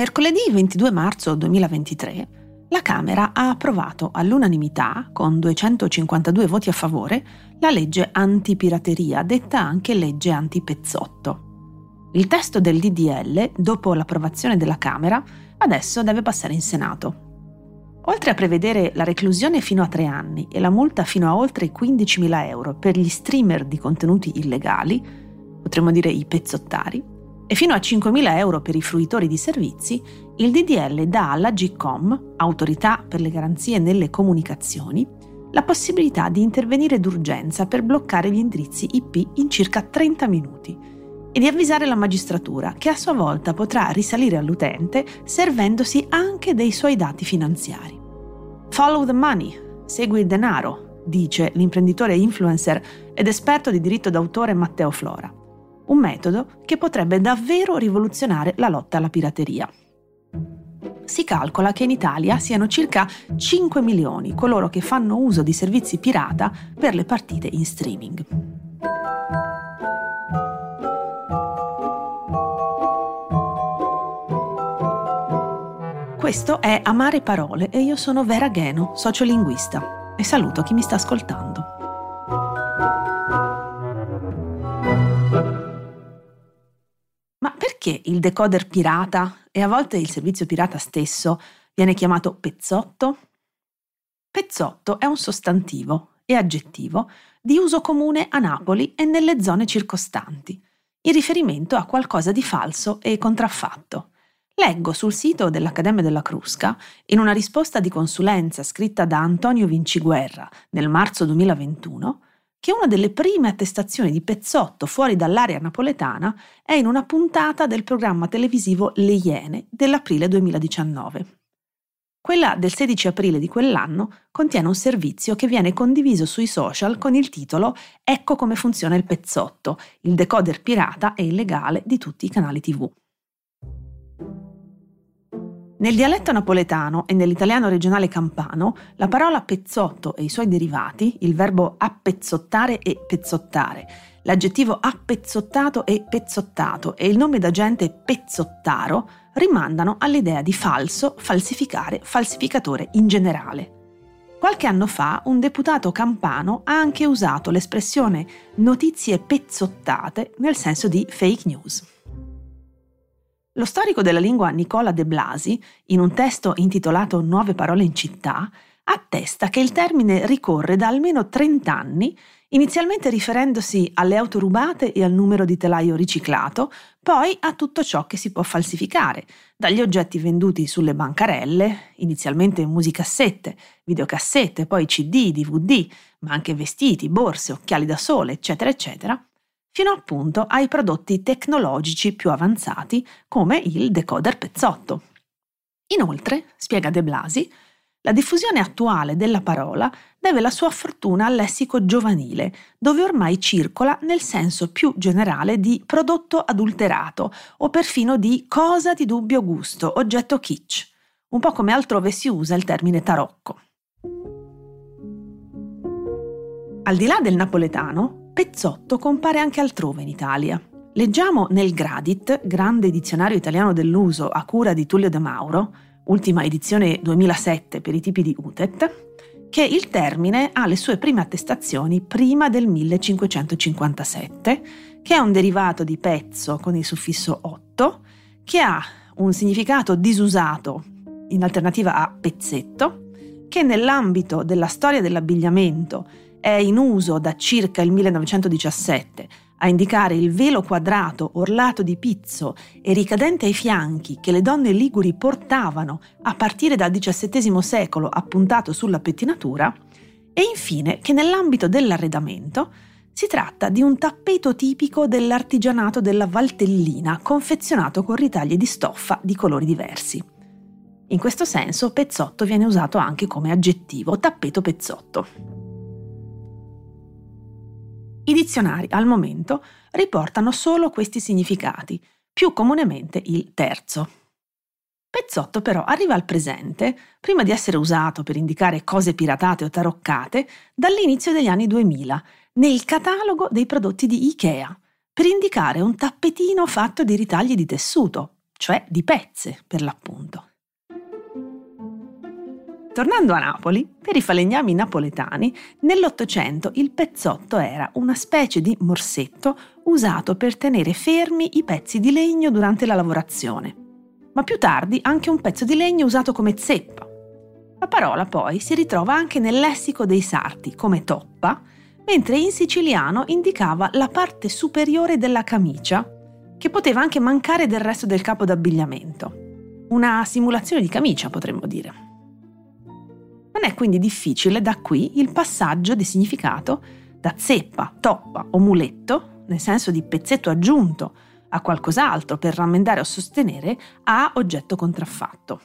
Mercoledì 22 marzo 2023 la Camera ha approvato all'unanimità, con 252 voti a favore, la legge antipirateria, detta anche legge antipezzotto. Il testo del DDL, dopo l'approvazione della Camera, adesso deve passare in Senato. Oltre a prevedere la reclusione fino a tre anni e la multa fino a oltre 15.000 euro per gli streamer di contenuti illegali, potremmo dire i pezzottari, e fino a 5.000 euro per i fruitori di servizi, il DDL dà alla GCOM, Autorità per le garanzie nelle comunicazioni, la possibilità di intervenire d'urgenza per bloccare gli indirizzi IP in circa 30 minuti e di avvisare la magistratura che a sua volta potrà risalire all'utente servendosi anche dei suoi dati finanziari. Follow the money, segui il denaro, dice l'imprenditore influencer ed esperto di diritto d'autore Matteo Flora. Un metodo che potrebbe davvero rivoluzionare la lotta alla pirateria. Si calcola che in Italia siano circa 5 milioni coloro che fanno uso di servizi pirata per le partite in streaming. Questo è Amare Parole e io sono Vera Gheno, sociolinguista, e saluto chi mi sta ascoltando. Perché il decoder pirata e a volte il servizio pirata stesso viene chiamato pezzotto? Pezzotto è un sostantivo e aggettivo di uso comune a Napoli e nelle zone circostanti, in riferimento a qualcosa di falso e contraffatto Leggo sul sito dell'Accademia della Crusca, in una risposta di consulenza scritta da Antonio Vinciguerra nel marzo 2021, che una delle prime attestazioni di Pezzotto fuori dall'area napoletana è in una puntata del programma televisivo Le Iene dell'aprile 2019. Quella del 16 aprile di quell'anno contiene un servizio che viene condiviso sui social con il titolo Ecco come funziona il pezzotto, il decoder pirata e illegale di tutti i canali TV. Nel dialetto napoletano e nell'italiano regionale campano, la parola pezzotto e i suoi derivati, il verbo appezzottare e pezzottare, l'aggettivo appezzottato e pezzottato e il nome d'agente pezzottaro rimandano all'idea di falso, falsificare, falsificatore in generale. Qualche anno fa un deputato campano ha anche usato l'espressione notizie pezzottate nel senso di fake news. Lo storico della lingua Nicola De Blasi, in un testo intitolato Nuove parole in città, attesta che il termine ricorre da almeno 30 anni, inizialmente riferendosi alle auto rubate e al numero di telaio riciclato, poi a tutto ciò che si può falsificare, dagli oggetti venduti sulle bancarelle, inizialmente musicassette, videocassette, poi CD, DVD, ma anche vestiti, borse, occhiali da sole, eccetera, eccetera, fino appunto ai prodotti tecnologici più avanzati come il decoder pezzotto. Inoltre, spiega De Blasi, la diffusione attuale della parola deve la sua fortuna al lessico giovanile, dove ormai circola nel senso più generale di prodotto adulterato o perfino di cosa di dubbio gusto, oggetto kitsch, un po' come altrove si usa il termine tarocco. Al di là del napoletano, Pezzotto compare anche altrove in Italia. Leggiamo nel Gradit, grande dizionario italiano dell'uso a cura di Tullio De Mauro, ultima edizione 2007 per i tipi di UTET, che il termine ha le sue prime attestazioni prima del 1557, che è un derivato di pezzo con il suffisso 8, che ha un significato disusato in alternativa a pezzetto, che nell'ambito della storia dell'abbigliamento è in uso da circa il 1917 a indicare il velo quadrato orlato di pizzo e ricadente ai fianchi che le donne liguri portavano a partire dal XVII secolo appuntato sulla pettinatura, e infine che nell'ambito dell'arredamento si tratta di un tappeto tipico dell'artigianato della Valtellina confezionato con ritagli di stoffa di colori diversi. In questo senso pezzotto viene usato anche come aggettivo, tappeto pezzotto. I dizionari al momento riportano solo questi significati, più comunemente il terzo. Pezzotto però arriva al presente, prima di essere usato per indicare cose piratate o taroccate, dall'inizio degli anni 2000, nel catalogo dei prodotti di Ikea, per indicare un tappetino fatto di ritagli di tessuto, cioè di pezze per l'appunto. Tornando a Napoli, per i falegnami napoletani, nell'Ottocento il pezzotto era una specie di morsetto usato per tenere fermi i pezzi di legno durante la lavorazione, ma più tardi anche un pezzo di legno usato come zeppa. La parola poi si ritrova anche nel lessico dei sarti come toppa, mentre in siciliano indicava la parte superiore della camicia, che poteva anche mancare del resto del capo d'abbigliamento. Una simulazione di camicia, potremmo dire. Non è quindi difficile da qui il passaggio di significato da zeppa, toppa o muletto, nel senso di pezzetto aggiunto a qualcos'altro per rammendare o sostenere, a oggetto contraffatto.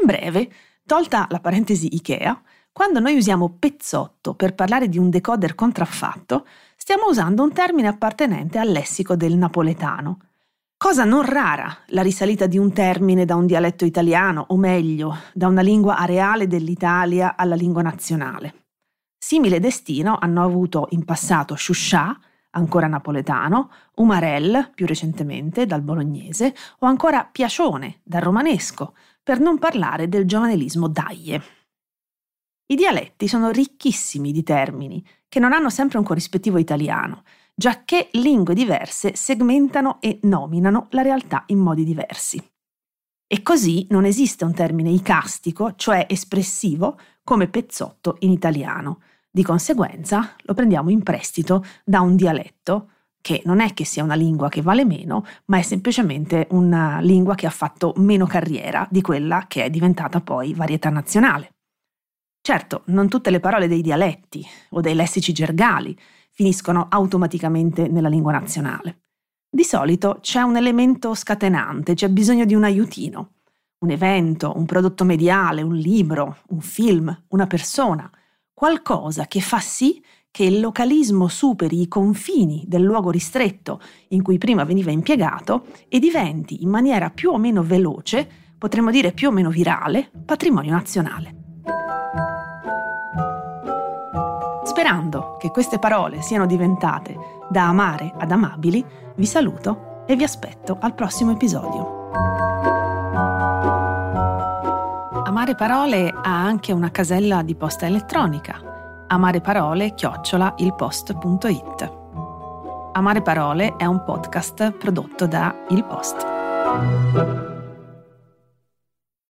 In breve, tolta la parentesi Ikea, quando noi usiamo pezzotto per parlare di un decoder contraffatto, stiamo usando un termine appartenente al lessico del napoletano, Cosa non rara la risalita di un termine da un dialetto italiano, o meglio, da una lingua areale dell'Italia alla lingua nazionale. Simile destino hanno avuto in passato Shusha, ancora napoletano, Umarell, più recentemente dal bolognese, o ancora Piacione, dal romanesco, per non parlare del giovanelismo daie. I dialetti sono ricchissimi di termini, che non hanno sempre un corrispettivo italiano, giacché lingue diverse segmentano e nominano la realtà in modi diversi. E così non esiste un termine icastico, cioè espressivo, come pezzotto in italiano. Di conseguenza lo prendiamo in prestito da un dialetto, che non è che sia una lingua che vale meno, ma è semplicemente una lingua che ha fatto meno carriera di quella che è diventata poi varietà nazionale. Certo, non tutte le parole dei dialetti o dei lessici gergali finiscono automaticamente nella lingua nazionale. Di solito c'è un elemento scatenante, c'è bisogno di un aiutino, un evento, un prodotto mediale, un libro, un film, una persona, qualcosa che fa sì che il localismo superi i confini del luogo ristretto in cui prima veniva impiegato e diventi in maniera più o meno veloce, potremmo dire più o meno virale, patrimonio nazionale. Sperando che queste parole siano diventate da amare ad amabili, vi saluto e vi aspetto al prossimo episodio. Amare Parole ha anche una casella di posta elettronica. Amare Parole chiocciola ilpost.it. Amare Parole è un podcast prodotto da Il Post.